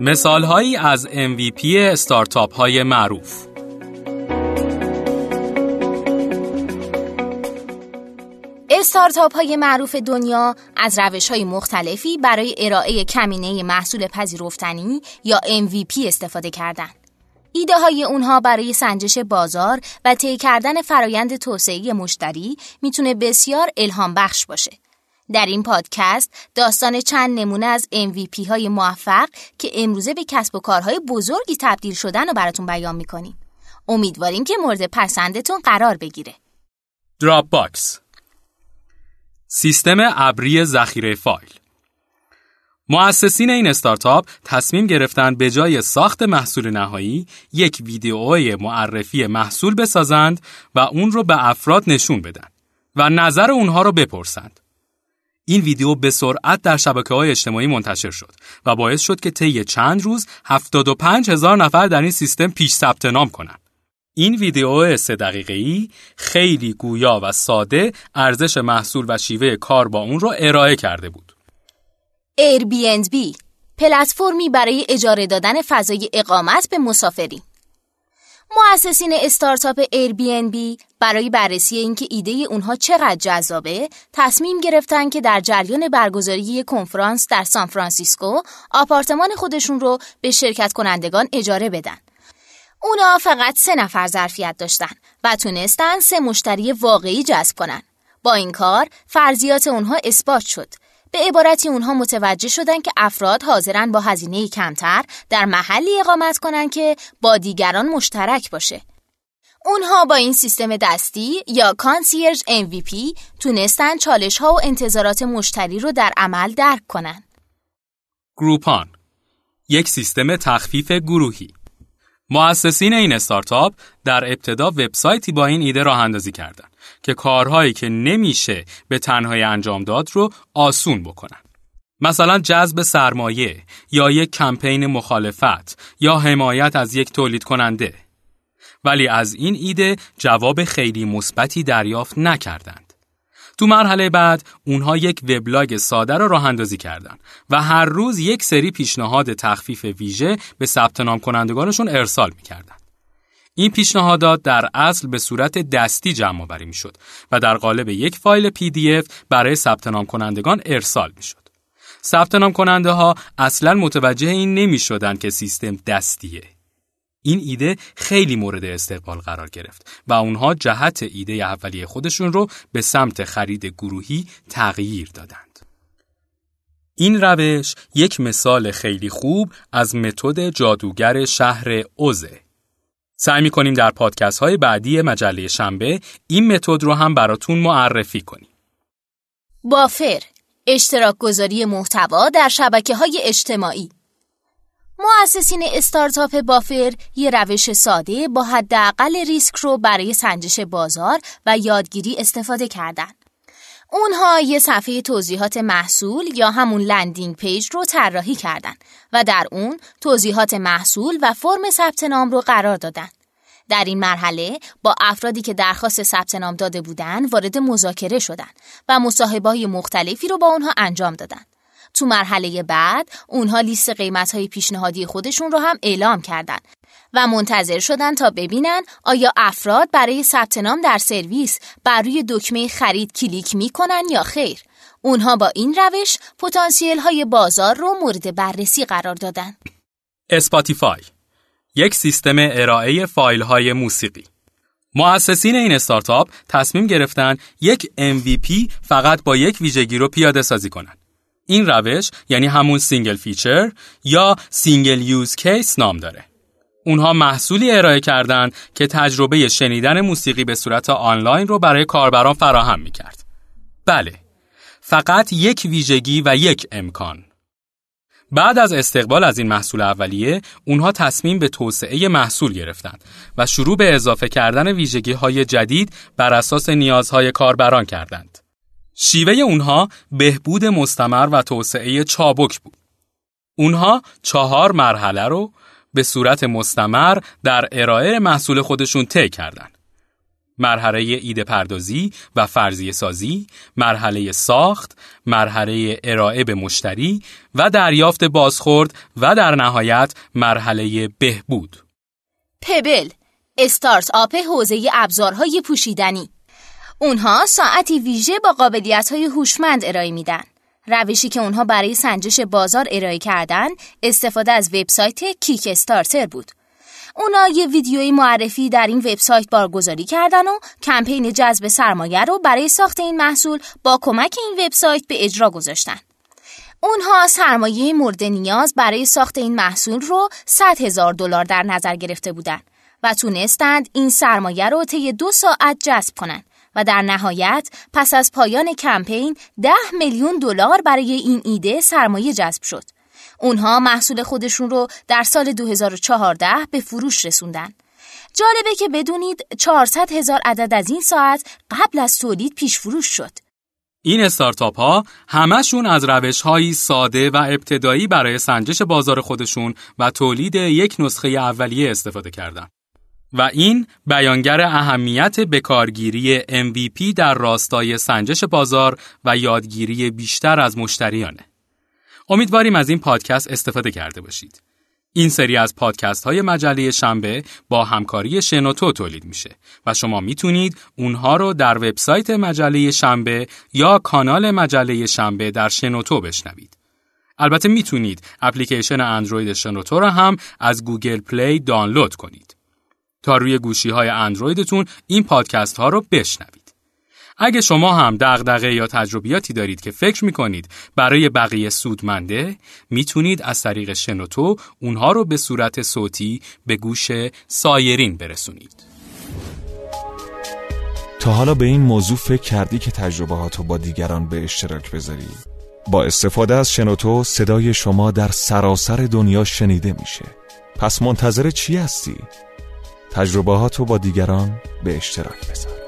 مثال هایی از MVP استارتاپ های معروف استارتاپ های معروف دنیا از روش های مختلفی برای ارائه کمینه محصول پذیرفتنی یا MVP استفاده کردند. ایده های اونها برای سنجش بازار و طی کردن فرایند توسعه مشتری می‌تونه بسیار الهام بخش باشه. در این پادکست داستان چند نمونه از MVP های موفق که امروزه به کسب و کارهای بزرگی تبدیل شدن رو براتون بیان می‌کنیم. امیدواریم که مورد پسندتون قرار بگیره. دراپ باکس سیستم ابری ذخیره فایل مؤسسین این استارتاپ تصمیم گرفتن به جای ساخت محصول نهایی یک ویدیوی معرفی محصول بسازند و اون رو به افراد نشون بدن و نظر اونها رو بپرسند. این ویدیو به سرعت در شبکه های اجتماعی منتشر شد و باعث شد که طی چند روز 75 هزار نفر در این سیستم پیش ثبت نام کنند. این ویدیو سه دقیقه ای خیلی گویا و ساده ارزش محصول و شیوه کار با اون رو ارائه کرده بود. Airbnb پلتفرمی برای اجاره دادن فضای اقامت به مسافرین. مؤسسین استارتاپ Airbnb برای بررسی اینکه ایده اونها چقدر جذابه تصمیم گرفتن که در جریان برگزاری کنفرانس در سان فرانسیسکو آپارتمان خودشون رو به شرکت کنندگان اجاره بدن. اونا فقط سه نفر ظرفیت داشتن و تونستن سه مشتری واقعی جذب کنن. با این کار فرضیات اونها اثبات شد. به عبارتی اونها متوجه شدن که افراد حاضرن با هزینه کمتر در محلی اقامت کنن که با دیگران مشترک باشه. اونها با این سیستم دستی یا کانسیرج MVP تونستن چالش ها و انتظارات مشتری رو در عمل درک کنن. گروپان یک سیستم تخفیف گروهی مؤسسین این استارتاپ در ابتدا وبسایتی با این ایده راه اندازی کردند که کارهایی که نمیشه به تنهایی انجام داد رو آسون بکنن. مثلا جذب سرمایه یا یک کمپین مخالفت یا حمایت از یک تولید کننده. ولی از این ایده جواب خیلی مثبتی دریافت نکردند. تو مرحله بعد اونها یک وبلاگ ساده را راه اندازی کردن و هر روز یک سری پیشنهاد تخفیف ویژه به ثبت نام کنندگانشون ارسال می‌کردن. این پیشنهادات در اصل به صورت دستی جمع آوری می‌شد و در قالب یک فایل PDF برای ثبت نام کنندگان ارسال می‌شد. ثبت نام کننده ها اصلا متوجه این نمی شدن که سیستم دستیه. این ایده خیلی مورد استقبال قرار گرفت و اونها جهت ایده اولیه خودشون رو به سمت خرید گروهی تغییر دادند. این روش یک مثال خیلی خوب از متد جادوگر شهر اوزه. سعی کنیم در پادکست های بعدی مجله شنبه این متد رو هم براتون معرفی کنیم. بافر اشتراک گذاری محتوا در شبکه های اجتماعی مؤسسین استارتاپ بافر یه روش ساده با حداقل ریسک رو برای سنجش بازار و یادگیری استفاده کردند. اونها یه صفحه توضیحات محصول یا همون landing page رو طراحی کردند و در اون توضیحات محصول و فرم ثبت نام رو قرار دادن. در این مرحله با افرادی که درخواست ثبت نام داده بودند وارد مذاکره شدند و مصاحبه‌های مختلفی رو با اونها انجام دادند. تو مرحله بعد اونها لیست قیمت های پیشنهادی خودشون رو هم اعلام کردن و منتظر شدن تا ببینن آیا افراد برای ثبت نام در سرویس بر روی دکمه خرید کلیک می‌کنن یا خیر. اونها با این روش پتانسیل های بازار رو مورد بررسی قرار دادن. اسپاتیفای یک سیستم ارائه فایل های موسیقی مؤسسین این استارتاپ تصمیم گرفتن یک MVP فقط با یک ویژگی رو پیاده سازی کنند. این روش یعنی همون single feature یا single use case نام داره. اونها محصولی ارائه کردند که تجربه شنیدن موسیقی به صورت آنلاین رو برای کاربران فراهم می‌کرد. بله، فقط یک ویژگی و یک امکان. بعد از استقبال از این محصول اولیه، اونها تصمیم به توسعه محصول گرفتند و شروع به اضافه کردن ویژگی های جدید بر اساس نیازهای کاربران کردند. شیوه اونها بهبود مستمر و توسعه چابک بود. اونها چهار مرحله رو به صورت مستمر در ارائه محصول خودشون طی کردند. مرحله ایده پردازی و فرضیه سازی، مرحله ساخت، مرحله ارائه به مشتری و دریافت بازخورد و در نهایت مرحله بهبود. پبل استارت آپ حوزه ابزارهای پوشیدنی اونها ساعتی ویژه با قابلیت های هوشمند ارائه میدن. روشی که اونها برای سنجش بازار ارائه کردن استفاده از وبسایت کیک استارتر بود. اونا یه ویدیوی معرفی در این وبسایت بارگذاری کردن و کمپین جذب سرمایه رو برای ساخت این محصول با کمک این وبسایت به اجرا گذاشتن. اونها سرمایه مورد نیاز برای ساخت این محصول رو 100 هزار دلار در نظر گرفته بودند و تونستند این سرمایه رو طی دو ساعت جذب کنند و در نهایت پس از پایان کمپین 10 میلیون دلار برای این ایده سرمایه جذب شد. اونها محصول خودشون رو در سال 2014 به فروش رسوندن. جالبه که بدونید 400 هزار عدد از این ساعت قبل از تولید پیش فروش شد. این استارتاپ ها همشون از روش هایی ساده و ابتدایی برای سنجش بازار خودشون و تولید یک نسخه اولیه استفاده کردن. و این بیانگر اهمیت بکارگیری MVP در راستای سنجش بازار و یادگیری بیشتر از مشتریانه. امیدواریم از این پادکست استفاده کرده باشید. این سری از پادکست های مجله شنبه با همکاری شنوتو تولید میشه و شما می‌تونید اونها رو در وبسایت مجله شنبه یا کانال مجله شنبه در شنوتو بشنوید. البته می‌تونید اپلیکیشن اندروید شنوتو را هم از گوگل پلی دانلود کنید تا روی گوشی های اندرویدتون این پادکست ها رو بشنوید. اگه شما هم دغدغه یا تجربیاتی دارید که فکر می‌کنید برای بقیه سودمنده می‌تونید از طریق شنوتو اونها رو به صورت صوتی به گوش سایرین برسونید تا حالا به این موضوع فکر کردی که تجربه با دیگران به اشتراک بذاری؟ با استفاده از شنوتو صدای شما در سراسر دنیا شنیده میشه پس منتظر چی هستی؟ تجربه هاتو با دیگران به اشتراک بذار.